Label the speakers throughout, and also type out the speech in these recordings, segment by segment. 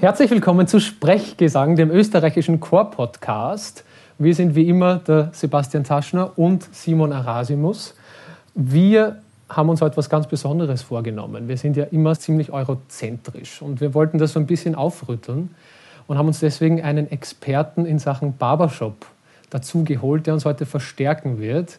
Speaker 1: Herzlich willkommen zu Sprechgesang, dem österreichischen Chor-Podcast. Wir sind wie immer der Sebastian Taschner und Simon Arasimus. Wir haben uns heute was ganz Besonderes vorgenommen. Wir sind ja immer ziemlich eurozentrisch und wir wollten das so ein bisschen aufrütteln und haben uns deswegen einen Experten in Sachen Barbershop dazu geholt, der uns heute verstärken wird.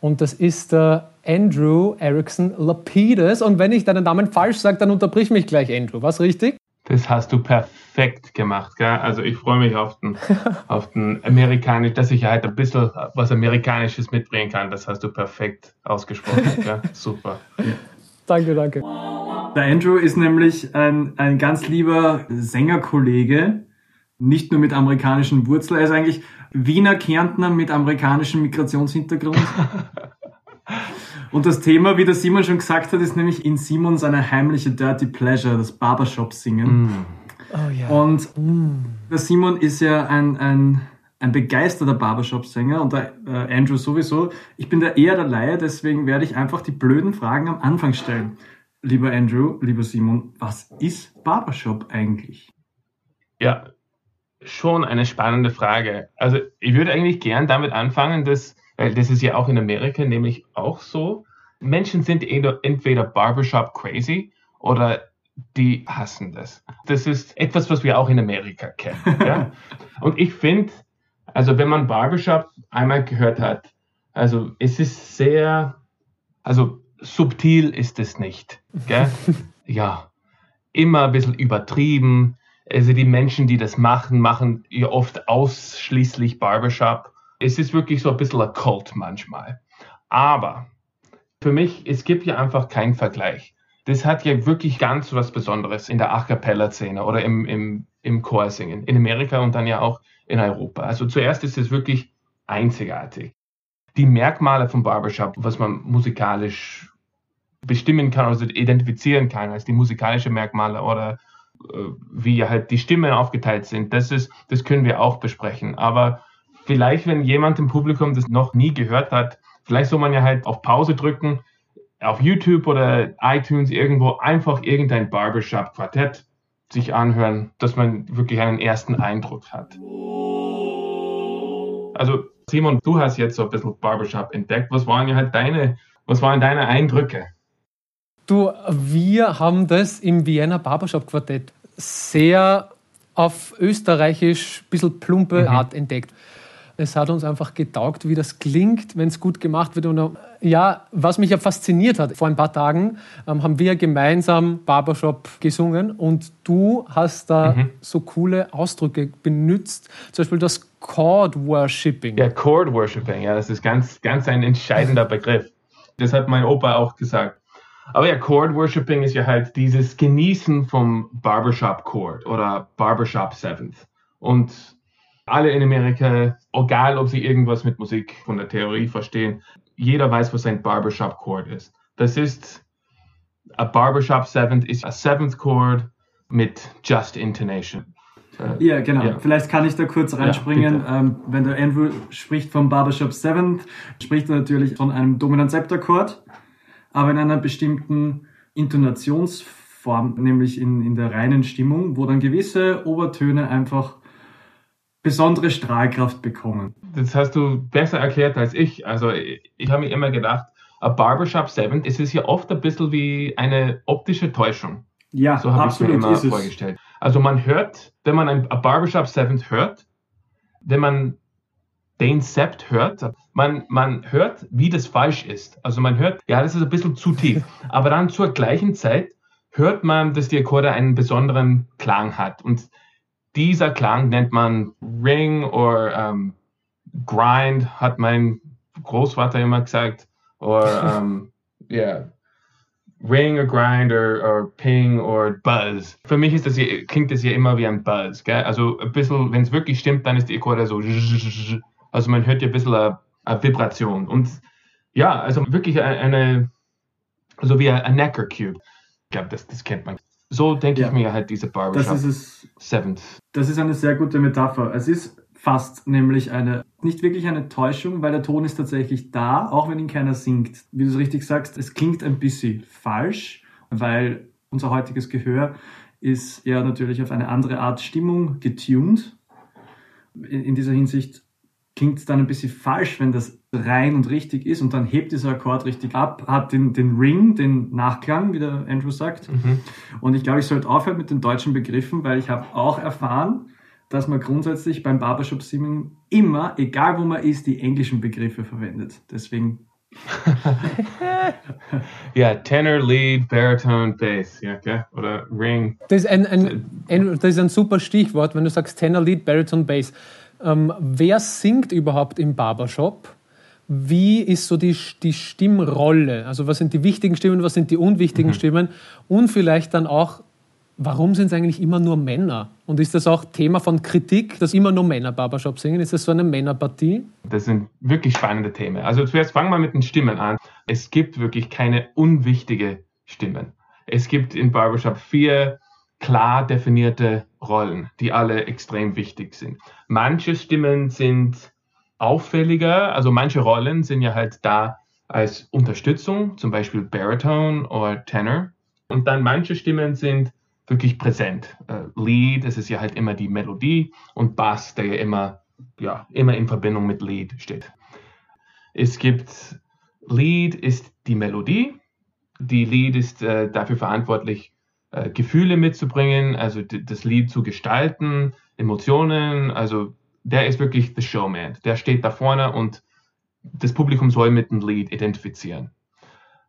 Speaker 1: Und das ist der Andrew Erickson Lapidus. Und wenn ich deinen Namen falsch sage, dann unterbrich mich gleich, Andrew. Was richtig?
Speaker 2: Das hast du perfekt gemacht. Gell? Also ich freue mich auf den, auf den amerikanisch, dass ich halt ein bisschen was Amerikanisches mitbringen kann. Das hast du perfekt ausgesprochen. Gell? Super.
Speaker 1: Danke, danke.
Speaker 3: Der Andrew ist nämlich ein, ein ganz lieber Sängerkollege, nicht nur mit amerikanischen Wurzeln. Er ist eigentlich Wiener Kärntner mit amerikanischem Migrationshintergrund. Und das Thema, wie der Simon schon gesagt hat, ist nämlich in Simon seine heimliche Dirty Pleasure, das Barbershop-Singen. Mm. Oh, yeah. Und mm. der Simon ist ja ein, ein, ein begeisterter Barbershop-Sänger und der äh, Andrew sowieso. Ich bin da eher der Laie, deswegen werde ich einfach die blöden Fragen am Anfang stellen. Lieber Andrew, lieber Simon, was ist Barbershop eigentlich?
Speaker 2: Ja, schon eine spannende Frage. Also ich würde eigentlich gern damit anfangen, dass weil das ist ja auch in Amerika nämlich auch so. Menschen sind entweder Barbershop crazy oder die hassen das. Das ist etwas, was wir auch in Amerika kennen. Ja? Und ich finde, also wenn man Barbershop einmal gehört hat, also es ist sehr, also subtil ist es nicht. Gell? ja, immer ein bisschen übertrieben. Also die Menschen, die das machen, machen ja oft ausschließlich Barbershop es ist wirklich so ein bisschen ein Kult manchmal. Aber für mich, es gibt ja einfach keinen Vergleich. Das hat ja wirklich ganz was Besonderes in der A Cappella-Szene oder im, im, im Chorsingen in Amerika und dann ja auch in Europa. Also zuerst ist es wirklich einzigartig. Die Merkmale vom Barbershop, was man musikalisch bestimmen kann, also identifizieren kann als die musikalischen Merkmale oder wie halt die Stimmen aufgeteilt sind, das ist, das können wir auch besprechen. Aber vielleicht, wenn jemand im Publikum das noch nie gehört hat, vielleicht soll man ja halt auf Pause drücken, auf YouTube oder iTunes irgendwo einfach irgendein Barbershop-Quartett sich anhören, dass man wirklich einen ersten Eindruck hat. Also Simon, du hast jetzt so ein bisschen Barbershop entdeckt. Was waren ja halt deine, was waren deine Eindrücke?
Speaker 1: Du, wir haben das im Vienna Barbershop Quartett sehr auf österreichisch, ein bisschen plumpe mhm. Art entdeckt. Es hat uns einfach getaugt, wie das klingt, wenn es gut gemacht wird. Und äh, ja, was mich ja fasziniert hat, vor ein paar Tagen ähm, haben wir gemeinsam Barbershop gesungen und du hast da mhm. so coole Ausdrücke benutzt, zum Beispiel das Chord Worshipping.
Speaker 2: Ja, Chord Worshipping, ja, das ist ganz, ganz ein entscheidender Begriff. Das hat mein Opa auch gesagt. Aber ja, Chord Worshipping ist ja halt dieses Genießen vom Barbershop Chord oder Barbershop Seventh. Und alle in Amerika, egal ob sie irgendwas mit Musik von der Theorie verstehen, jeder weiß, was ein Barbershop Chord ist. Das ist, ein Barbershop Seventh ist ein Seventh Chord mit Just Intonation.
Speaker 3: Äh, ja, genau. Ja. Vielleicht kann ich da kurz reinspringen. Ja, ähm, wenn der Andrew spricht vom Barbershop Seventh, spricht er natürlich von einem dominant Septakkord, aber in einer bestimmten Intonationsform, nämlich in, in der reinen Stimmung, wo dann gewisse Obertöne einfach besondere Strahlkraft bekommen.
Speaker 2: Das hast du besser erklärt als ich. Also ich, ich habe mir immer gedacht, ein Barbershop 7, es ist ja oft ein bisschen wie eine optische Täuschung.
Speaker 3: Ja,
Speaker 2: so habe ich mir immer vorgestellt. Also man hört, wenn man ein, ein Barbershop 7 hört, wenn man den Sept hört, man, man hört, wie das falsch ist. Also man hört, ja, das ist ein bisschen zu tief. Aber dann zur gleichen Zeit hört man, dass die Akkorde einen besonderen Klang hat. Und dieser Klang nennt man Ring oder um, Grind, hat mein Großvater immer gesagt. Oder, um, yeah, Ring oder Grind oder Ping oder Buzz. Für mich ist das hier, klingt das hier immer wie ein Buzz. Gell? Also ein bisschen, wenn es wirklich stimmt, dann ist die Akkorde so. Also man hört hier ein bisschen eine, eine Vibration. Und ja, also wirklich eine, so wie ein Necker Cube. Ich glaube, das, das kennt man. So denke ja. ich mir halt diese Barbershop
Speaker 3: das ist es, Seventh. Das ist eine sehr gute Metapher. Es ist fast nämlich eine, nicht wirklich eine Täuschung, weil der Ton ist tatsächlich da, auch wenn ihn keiner singt. Wie du es richtig sagst, es klingt ein bisschen falsch, weil unser heutiges Gehör ist ja natürlich auf eine andere Art Stimmung getuned. In, in dieser Hinsicht klingt es dann ein bisschen falsch, wenn das rein und richtig ist und dann hebt dieser Akkord richtig ab, hat den, den Ring, den Nachklang, wie der Andrew sagt. Mhm. Und ich glaube, ich sollte aufhören mit den deutschen Begriffen, weil ich habe auch erfahren, dass man grundsätzlich beim Barbershop Singing immer, egal wo man ist, die englischen Begriffe verwendet. Deswegen.
Speaker 2: ja, Tenor, Lead, Baritone, Bass, ja, okay? oder Ring.
Speaker 1: Das ist ein, ein, ein, das ist ein super Stichwort, wenn du sagst Tenor, Lead, Baritone, Bass. Ähm, wer singt überhaupt im Barbershop? Wie ist so die, die Stimmrolle? Also was sind die wichtigen Stimmen, was sind die unwichtigen mhm. Stimmen? Und vielleicht dann auch Warum sind es eigentlich immer nur Männer? Und ist das auch Thema von Kritik, dass immer nur Männer Barbershop singen? Ist das so eine Männerpartie?
Speaker 2: Das sind wirklich spannende Themen. Also zuerst fangen wir mit den Stimmen an. Es gibt wirklich keine unwichtige Stimmen. Es gibt in Barbershop vier klar definierte Rollen, die alle extrem wichtig sind. Manche Stimmen sind auffälliger, also manche Rollen sind ja halt da als Unterstützung, zum Beispiel Baritone oder Tenor. Und dann manche Stimmen sind wirklich präsent. Äh, Lead, das ist ja halt immer die Melodie und Bass, der ja immer, ja, immer in Verbindung mit Lead steht. Es gibt Lead ist die Melodie. Die Lead ist äh, dafür verantwortlich, äh, Gefühle mitzubringen, also das Lied zu gestalten, Emotionen. Also der ist wirklich the Showman. Der steht da vorne und das Publikum soll mit dem Lied identifizieren.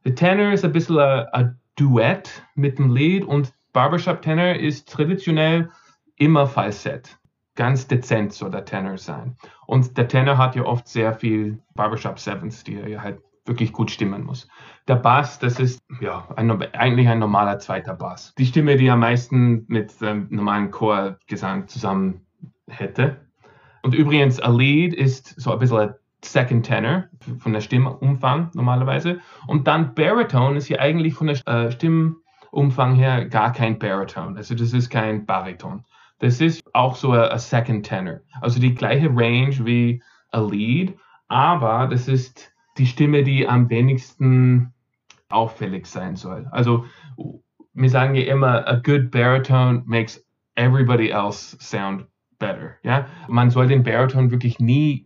Speaker 2: Der Tenor ist ein bisschen ein Duett mit dem Lied und Barbershop Tenor ist traditionell immer Falsett. Ganz dezent soll der Tenor sein. Und der Tenor hat ja oft sehr viel Barbershop Sevens, die er halt wirklich gut stimmen muss. Der Bass, das ist ja ein, eigentlich ein normaler zweiter Bass. Die Stimme, die am meisten mit ähm, normalen Chorgesang zusammen hätte. Und übrigens, a Lead ist so ein bisschen ein Second Tenor von der Stimmumfang normalerweise. Und dann Baritone ist ja eigentlich von der äh, Stimm Umfang her gar kein Baritone. Also das ist kein Bariton. Das ist auch so ein Second Tenor. Also die gleiche Range wie a Lead, aber das ist die Stimme, die am wenigsten auffällig sein soll. Also wir sagen ja immer, a good baritone makes everybody else sound better. Ja? Man soll den Bariton wirklich nie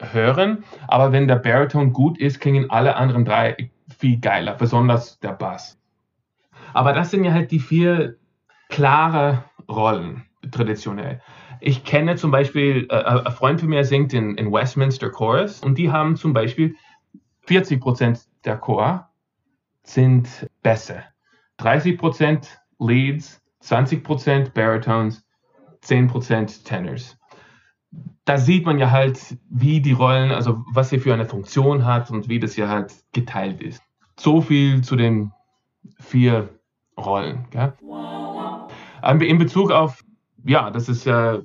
Speaker 2: hören, aber wenn der Bariton gut ist, klingen alle anderen drei viel geiler, besonders der Bass. Aber das sind ja halt die vier klare Rollen traditionell. Ich kenne zum Beispiel, äh, äh ein Freund von mir singt in, in Westminster Chorus und die haben zum Beispiel 40 Prozent der Chor sind Bässe, 30 Prozent Leads, 20 Prozent Baritones, 10 Prozent Tenors. Da sieht man ja halt, wie die Rollen, also was sie für eine Funktion hat und wie das ja halt geteilt ist. So viel zu den vier Rollen. Gell? Ähm, in Bezug auf, ja, dass es ja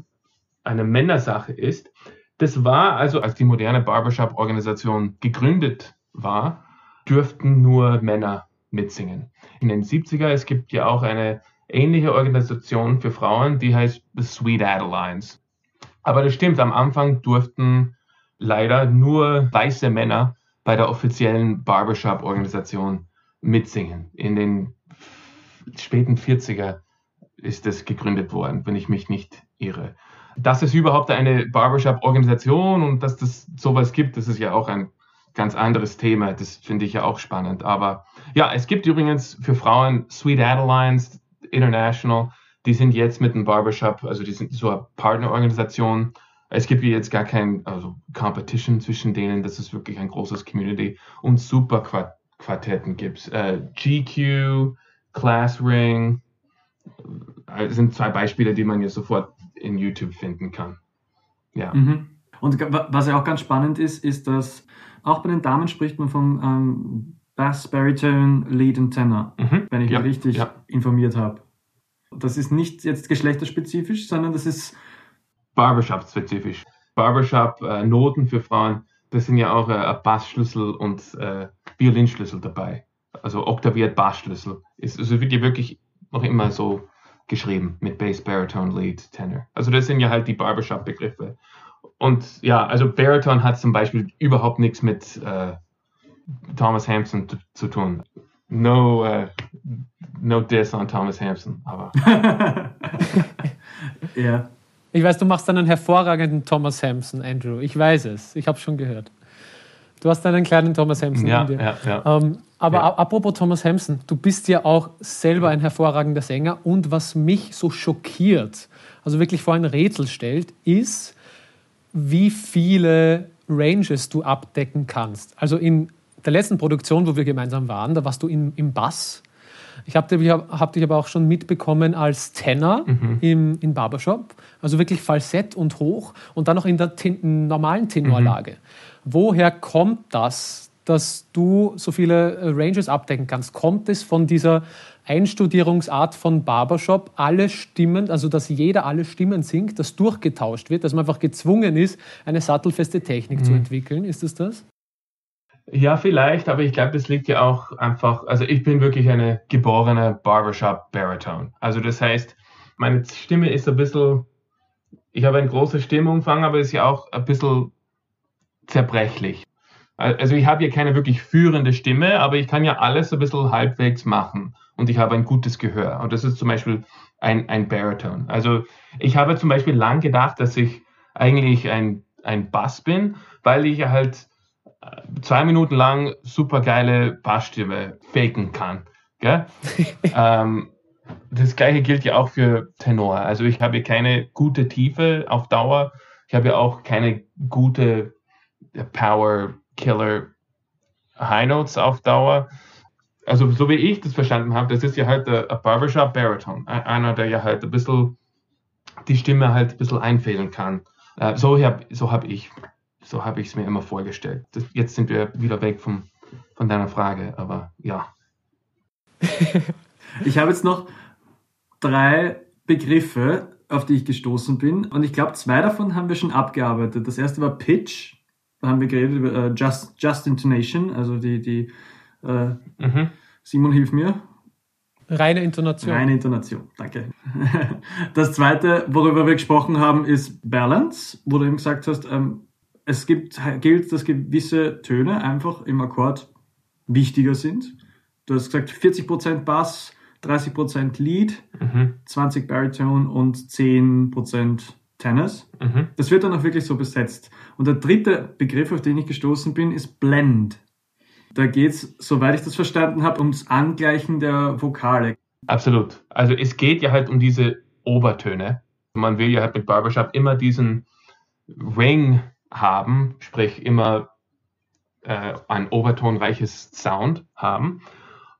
Speaker 2: eine Männersache ist, das war also, als die moderne Barbershop-Organisation gegründet war, dürften nur Männer mitsingen. In den 70er, es gibt ja auch eine ähnliche Organisation für Frauen, die heißt The Sweet Adelines. Aber das stimmt, am Anfang durften leider nur weiße Männer bei der offiziellen Barbershop-Organisation mitsingen. In den späten 40er ist das gegründet worden, wenn ich mich nicht irre. Dass es überhaupt eine Barbershop-Organisation und dass das sowas gibt, das ist ja auch ein ganz anderes Thema. Das finde ich ja auch spannend. Aber ja, es gibt übrigens für Frauen Sweet Adelines International. Die sind jetzt mit dem Barbershop, also die sind so eine Partnerorganisation. Es gibt jetzt gar kein also Competition zwischen denen. Das ist wirklich ein großes Community. Und Superquartetten gibt es. Äh, GQ, Class Ring. Äh, sind zwei Beispiele, die man ja sofort in YouTube finden kann. Ja.
Speaker 3: Mhm. Und was ja auch ganz spannend ist, ist, dass auch bei den Damen spricht man von ähm, Bass, Baritone, Lead und Tenor, mhm. wenn ich ja, mich richtig ja. informiert habe. Das ist nicht jetzt geschlechterspezifisch, sondern das ist
Speaker 2: Barbershop-spezifisch. Barbershop-Noten äh, für Frauen, das sind ja auch äh, Bassschlüssel und äh, Violinschlüssel dabei also oktaviert Bassschlüssel. Es also wird ja wirklich noch immer so geschrieben mit Bass, Baritone, Lead, Tenor. Also das sind ja halt die Barbershop-Begriffe. und ja, also Bariton hat zum Beispiel überhaupt nichts mit äh, Thomas Hampson zu, zu, tun. No, uh, no diss on Thomas Hampson, aber.
Speaker 1: ja. Ich weiß, du machst einen hervorragenden Thomas Hampson, Andrew. Ich weiß es. Ich habe schon gehört. Du hast einen kleinen Thomas Hampson
Speaker 2: ja,
Speaker 1: in dir.
Speaker 2: Ja, ja.
Speaker 1: Ähm, aber ja. apropos Thomas Hampson, du bist ja auch selber ein hervorragender Sänger. Und was mich so schockiert, also wirklich vor ein Rätsel stellt, ist, wie viele Ranges du abdecken kannst. Also in der letzten Produktion, wo wir gemeinsam waren, da warst du in, im Bass. Ich habe dich, hab dich aber auch schon mitbekommen als Tenor mhm. im, im Barbershop. Also wirklich Falsett und hoch und dann noch in der ten, normalen Tenorlage. Mhm. Woher kommt das, dass du so viele äh, Ranges abdecken kannst? Kommt es von dieser Einstudierungsart von Barbershop, alle Stimmen, also dass jeder alle Stimmen singt, dass durchgetauscht wird, dass man einfach gezwungen ist, eine sattelfeste Technik mhm. zu entwickeln? Ist es das?
Speaker 2: Ja, vielleicht, aber ich glaube, das liegt ja auch einfach, also ich bin wirklich eine geborene Barbershop Baritone. Also das heißt, meine Stimme ist ein bisschen, ich habe einen großen Stimmumfang, aber ist ja auch ein bisschen zerbrechlich. Also ich habe hier keine wirklich führende Stimme, aber ich kann ja alles ein bisschen halbwegs machen und ich habe ein gutes Gehör. Und das ist zum Beispiel ein, ein Baritone. Also ich habe zum Beispiel lang gedacht, dass ich eigentlich ein, ein Bass bin, weil ich halt zwei Minuten lang super geile Bassstimme faken kann. ähm, das gleiche gilt ja auch für Tenor. Also ich habe keine gute Tiefe auf Dauer. Ich habe ja auch keine gute Power Killer High Notes auf Dauer. Also so wie ich das verstanden habe, das ist ja halt ein Barbershop Bariton. Einer, der ja halt ein bisschen die Stimme halt ein bisschen einfädeln kann. Äh, so habe so hab ich so habe es mir immer vorgestellt. Das, jetzt sind wir wieder weg vom, von deiner Frage, aber ja.
Speaker 3: ich habe jetzt noch drei Begriffe, auf die ich gestoßen bin. Und ich glaube, zwei davon haben wir schon abgearbeitet. Das erste war Pitch. Da haben wir geredet über äh, Just, Just Intonation, also die, die äh, mhm. Simon, hilf mir.
Speaker 1: Reine Intonation.
Speaker 3: Reine Intonation, danke. Das zweite, worüber wir gesprochen haben, ist Balance, wo du eben gesagt hast, ähm, es gibt, gilt, dass gewisse Töne einfach im Akkord wichtiger sind. Du hast gesagt 40% Bass, 30% Lead, mhm. 20 Baritone und 10% Tennis. Mhm. Das wird dann auch wirklich so besetzt. Und der dritte Begriff, auf den ich gestoßen bin, ist Blend. Da geht es, soweit ich das verstanden habe, ums Angleichen der Vokale.
Speaker 2: Absolut. Also es geht ja halt um diese Obertöne. Man will ja halt mit Barbershop immer diesen Ring haben, sprich immer äh, ein obertonreiches Sound haben.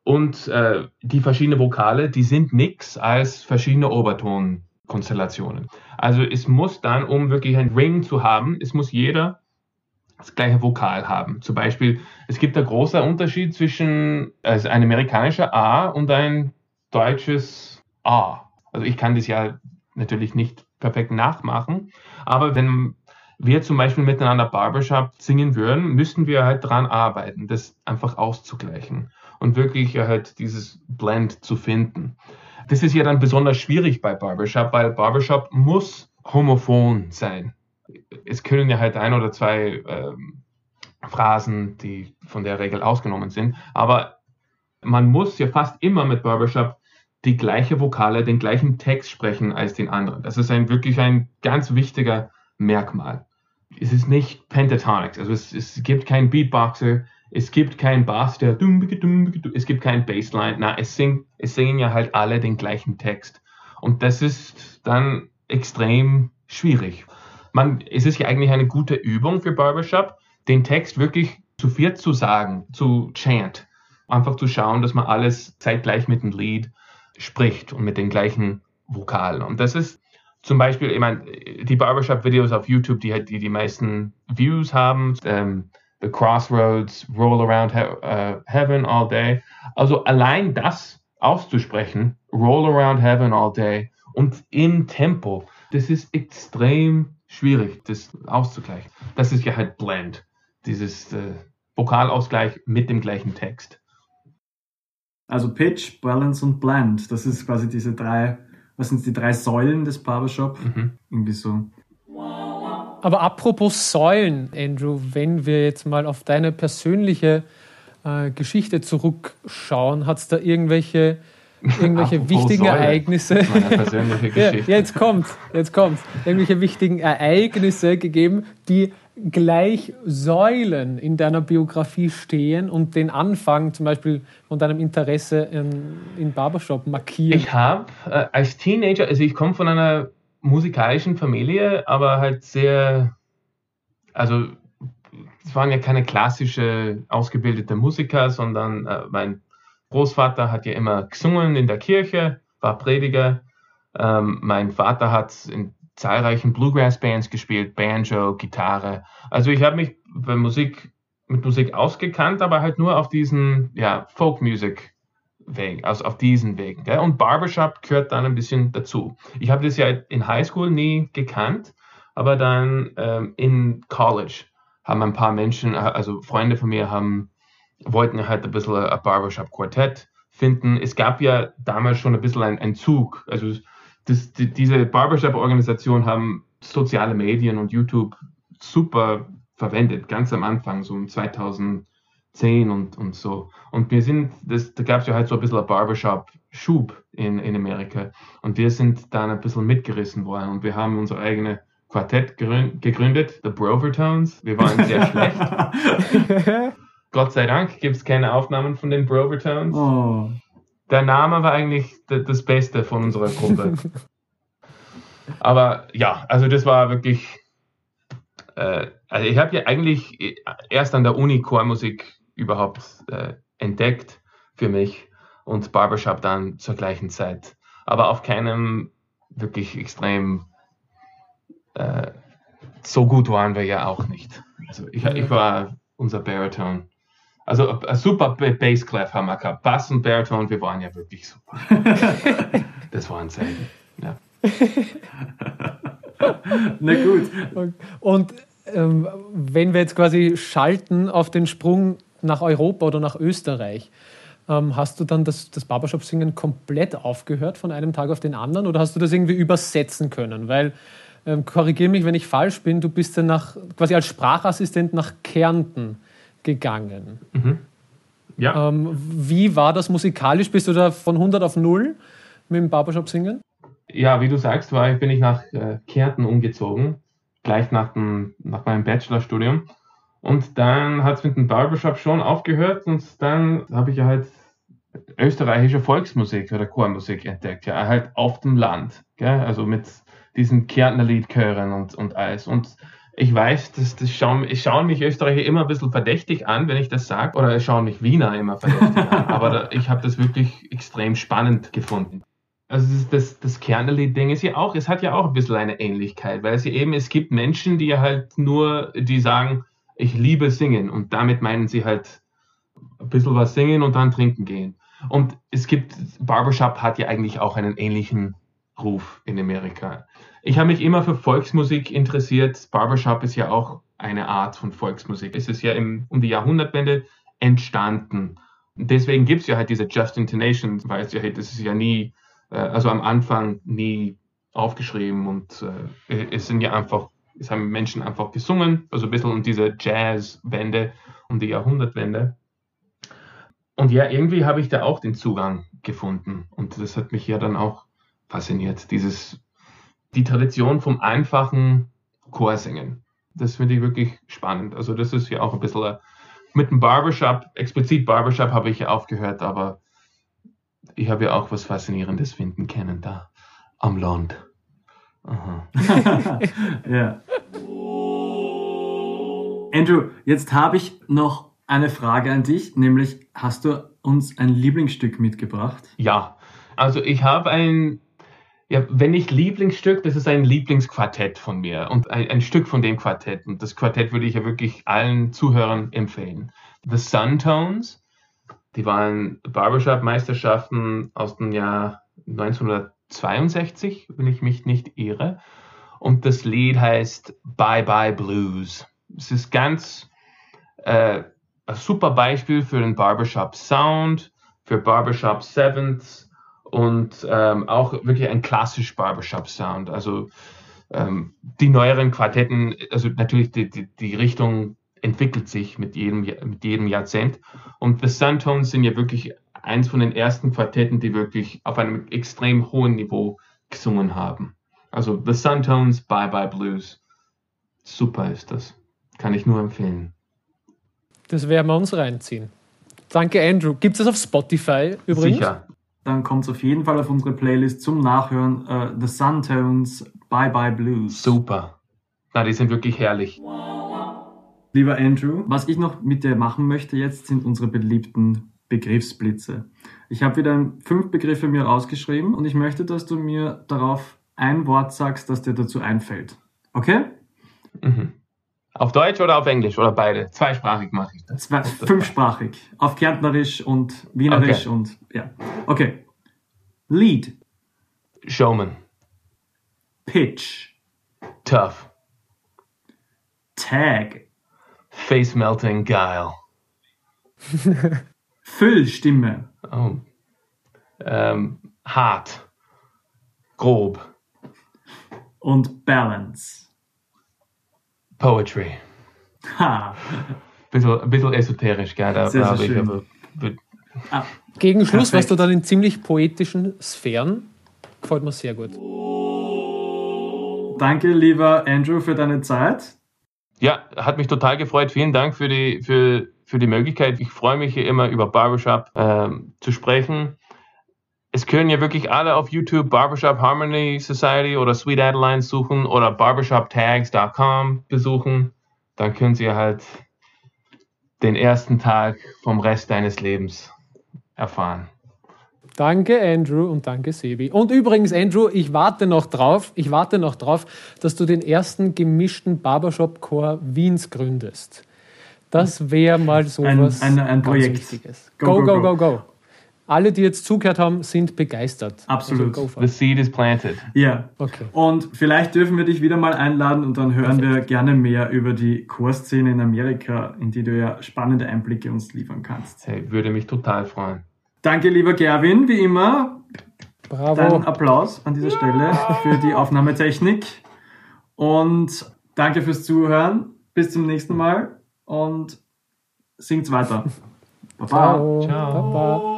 Speaker 2: Und äh, die verschiedenen Vokale, die sind nichts als verschiedene Obertonkonstellationen. Also es muss dann, um wirklich ein Ring zu haben, es muss jeder das gleiche Vokal haben. Zum Beispiel, es gibt ein großer Unterschied zwischen also ein amerikanischer A und ein deutsches A. Also ich kann das ja natürlich nicht perfekt nachmachen, aber wenn wir zum Beispiel miteinander Barbershop singen würden, müssten wir halt dran arbeiten, das einfach auszugleichen und wirklich halt dieses Blend zu finden. Das ist ja dann besonders schwierig bei Barbershop, weil Barbershop muss homophon sein. Es können ja halt ein oder zwei ähm, Phrasen, die von der Regel ausgenommen sind, aber man muss ja fast immer mit Barbershop die gleiche Vokale, den gleichen Text sprechen als den anderen. Das ist ein wirklich ein ganz wichtiger Merkmal. Es ist nicht Pentatonics, also es, es gibt keinen Beatboxer, es gibt keinen Bass, der es gibt keinen Bassline, na, es, singt, es singen ja halt alle den gleichen Text. Und das ist dann extrem schwierig. Man, es ist ja eigentlich eine gute Übung für Barbershop, den Text wirklich zu viert zu sagen, zu chant. Einfach zu schauen, dass man alles zeitgleich mit dem Lied spricht und mit den gleichen Vokalen. Und das ist zum Beispiel, ich meine, die Barbershop-Videos auf YouTube, die die, die meisten Views haben, ähm, The Crossroads, Roll Around he uh, Heaven All Day. Also allein das auszusprechen, Roll Around Heaven All Day und im Tempo, das ist extrem schwierig, das auszugleichen. Das ist ja halt Blend, dieses äh, Vokalausgleich mit dem gleichen Text.
Speaker 3: Also Pitch, Balance und Blend, das ist quasi diese drei was sind die drei Säulen des Barbershop? Mhm. Irgendwie so.
Speaker 1: Aber apropos Säulen, Andrew, wenn wir jetzt mal auf deine persönliche äh, Geschichte zurückschauen, hat es da irgendwelche, irgendwelche wichtigen Säule. Ereignisse? persönliche Geschichte. ja, jetzt kommt, jetzt kommt. Irgendwelche wichtigen Ereignisse gegeben, die gleich Säulen in deiner Biografie stehen und den Anfang zum Beispiel von deinem Interesse in, in Barbershop markieren?
Speaker 2: Ich habe äh, als Teenager, also ich komme von einer musikalischen Familie, aber halt sehr, also es waren ja keine klassische ausgebildete Musiker, sondern äh, mein Großvater hat ja immer gesungen in der Kirche, war Prediger. Ähm, mein Vater hat in zahlreichen Bluegrass-Bands gespielt, Banjo, Gitarre. Also ich habe mich bei Musik, mit Musik ausgekannt, aber halt nur auf diesen ja, Folk-Music-Weg, also auf diesen Wegen. Gell? Und Barbershop gehört dann ein bisschen dazu. Ich habe das ja in Highschool nie gekannt, aber dann ähm, in College haben ein paar Menschen, also Freunde von mir haben, wollten halt ein bisschen ein Barbershop-Quartett finden. Es gab ja damals schon ein bisschen ein Zug, also das, die, diese Barbershop-Organisation haben soziale Medien und YouTube super verwendet, ganz am Anfang, so um 2010 und, und so. Und wir sind, das, da gab es ja halt so ein bisschen ein Barbershop-Schub in, in Amerika. Und wir sind dann ein bisschen mitgerissen worden und wir haben unsere eigene Quartett gegründet, The Brovertones. Wir waren sehr schlecht. Gott sei Dank gibt es keine Aufnahmen von den Brovertones. Oh der Name war eigentlich das Beste von unserer Gruppe. Aber ja, also das war wirklich. Äh, also ich habe ja eigentlich erst an der Uni Chormusik überhaupt äh, entdeckt für mich und Barbershop dann zur gleichen Zeit. Aber auf keinem wirklich extrem äh, so gut waren wir ja auch nicht. Also ich, ich war unser Baritone also ein super Bassclef haben wir gehabt. Bass und Bariton, wir waren ja wirklich super. das waren Zeiten. Ja.
Speaker 1: Na gut. Und ähm, wenn wir jetzt quasi schalten auf den Sprung nach Europa oder nach Österreich, ähm, hast du dann das, das Barbershop-Singen komplett aufgehört von einem Tag auf den anderen oder hast du das irgendwie übersetzen können? Weil, ähm, korrigiere mich, wenn ich falsch bin, du bist dann nach, quasi als Sprachassistent nach Kärnten gegangen. Mhm. Ja. Ähm, wie war das musikalisch? Bist du da von 100 auf 0 mit dem Barbershop singen?
Speaker 2: Ja, wie du sagst, war, bin ich nach äh, Kärnten umgezogen, gleich nach, dem, nach meinem Bachelorstudium. Und dann hat es mit dem Barbershop schon aufgehört und dann habe ich ja halt österreichische Volksmusik oder Chormusik entdeckt, ja, halt auf dem Land, gell? also mit diesen Kärntner Liedchören und, und alles. Und ich weiß, das, das schauen, ich schauen mich Österreicher immer ein bisschen verdächtig an, wenn ich das sage, oder es schauen mich Wiener immer verdächtig an. Aber da, ich habe das wirklich extrem spannend gefunden. Also das, das, das Kernerlied-Ding ist ja auch, es hat ja auch ein bisschen eine Ähnlichkeit, weil es ja eben, es gibt Menschen, die halt nur, die sagen, ich liebe singen und damit meinen sie halt ein bisschen was singen und dann trinken gehen. Und es gibt, Barbershop hat ja eigentlich auch einen ähnlichen Ruf in Amerika. Ich habe mich immer für Volksmusik interessiert. Barbershop ist ja auch eine Art von Volksmusik. Es ist ja im, um die Jahrhundertwende entstanden. deswegen gibt es ja halt diese Just Intonations, weil es ja, das ist ja nie, äh, also am Anfang nie aufgeschrieben und äh, es sind ja einfach, es haben Menschen einfach gesungen, also ein bisschen um diese Jazzwende, um die Jahrhundertwende. Und ja, irgendwie habe ich da auch den Zugang gefunden und das hat mich ja dann auch fasziniert, dieses die Tradition vom einfachen Chorsingen. Das finde ich wirklich spannend. Also das ist ja auch ein bisschen mit dem Barbershop, explizit Barbershop habe ich ja aufgehört, aber ich habe ja auch was Faszinierendes finden können da am Land.
Speaker 3: ja. Andrew, jetzt habe ich noch eine Frage an dich, nämlich hast du uns ein Lieblingsstück mitgebracht?
Speaker 2: Ja, also ich habe ein ja, wenn nicht Lieblingsstück, das ist ein Lieblingsquartett von mir und ein, ein, Stück von dem Quartett. Und das Quartett würde ich ja wirklich allen Zuhörern empfehlen. The Suntones, die waren Barbershop-Meisterschaften aus dem Jahr 1962, wenn ich mich nicht irre. Und das Lied heißt Bye Bye Blues. Es ist ganz äh, ein super Beispiel für den Barbershop Sound, für Barbershop Sevenths und ähm, auch wirklich ein klassisch Barbershop-Sound. Also ähm, die neueren Quartetten, also natürlich die, die, die Richtung entwickelt sich mit jedem, mit jedem Jahrzehnt. Und The Suntones sind ja wirklich eins von den ersten Quartetten, die wirklich auf einem extrem hohen Niveau gesungen haben. Also The Suntones, Bye Bye Blues. Super ist das. Kann ich nur empfehlen.
Speaker 1: Das werden wir uns reinziehen. Danke, Andrew. Gibt es das auf Spotify übrigens? Sicher.
Speaker 3: Dann kommt es auf jeden Fall auf unsere Playlist zum Nachhören. Uh, The Suntones, Bye Bye Blues.
Speaker 2: Super. Na, die sind wirklich herrlich.
Speaker 3: Lieber Andrew, was ich noch mit dir machen möchte jetzt, sind unsere beliebten Begriffsblitze. Ich habe wieder fünf Begriffe mir rausgeschrieben und ich möchte, dass du mir darauf ein Wort sagst, das dir dazu einfällt. Okay?
Speaker 2: Mhm. Auf Deutsch oder auf Englisch oder beide? Zweisprachig mache ich das.
Speaker 3: Zwei, fünfsprachig. Auf Kärntnerisch und Wienerisch okay. und ja. Okay. Lead.
Speaker 2: Showman.
Speaker 3: Pitch.
Speaker 2: Tough.
Speaker 3: Tag.
Speaker 2: Face melting guile.
Speaker 3: Füllstimme.
Speaker 2: Oh. Ähm, hart. Grob.
Speaker 3: Und Balance.
Speaker 2: Poetry. Ha. Bisschen, ein bisschen esoterisch, gell? Da,
Speaker 3: sehr, sehr schön. Aber,
Speaker 1: ah, Gegen Schluss warst du dann in ziemlich poetischen Sphären. Gefällt mir sehr gut.
Speaker 3: Danke, lieber Andrew, für deine Zeit.
Speaker 2: Ja, hat mich total gefreut. Vielen Dank für die, für, für die Möglichkeit. Ich freue mich hier immer über Barbershop ähm, zu sprechen. Es können ja wirklich alle auf YouTube Barbershop Harmony Society oder Sweet Adeline suchen oder barbershoptags.com besuchen. Dann können Sie halt den ersten Tag vom Rest deines Lebens erfahren.
Speaker 1: Danke, Andrew, und danke, Sebi. Und übrigens, Andrew, ich warte noch drauf, ich warte noch drauf, dass du den ersten gemischten Barbershop-Chor Wiens gründest. Das wäre mal so
Speaker 3: ein, was ein, ein Projekt.
Speaker 1: Wichtiges. Go, go, go, go, go. Alle, die jetzt zugehört haben, sind begeistert.
Speaker 3: Absolut.
Speaker 2: Also The seed is planted.
Speaker 3: Ja. Okay. Und vielleicht dürfen wir dich wieder mal einladen und dann hören Perfekt. wir gerne mehr über die Chorszene in Amerika, in die du ja spannende Einblicke uns liefern kannst.
Speaker 2: Hey, würde mich total freuen.
Speaker 3: Danke, lieber Gerwin, wie immer.
Speaker 1: Bravo.
Speaker 3: Dein Applaus an dieser Stelle für die Aufnahmetechnik. Und danke fürs Zuhören. Bis zum nächsten Mal und singt's weiter.
Speaker 1: Baba. Ciao. Ciao. Baba.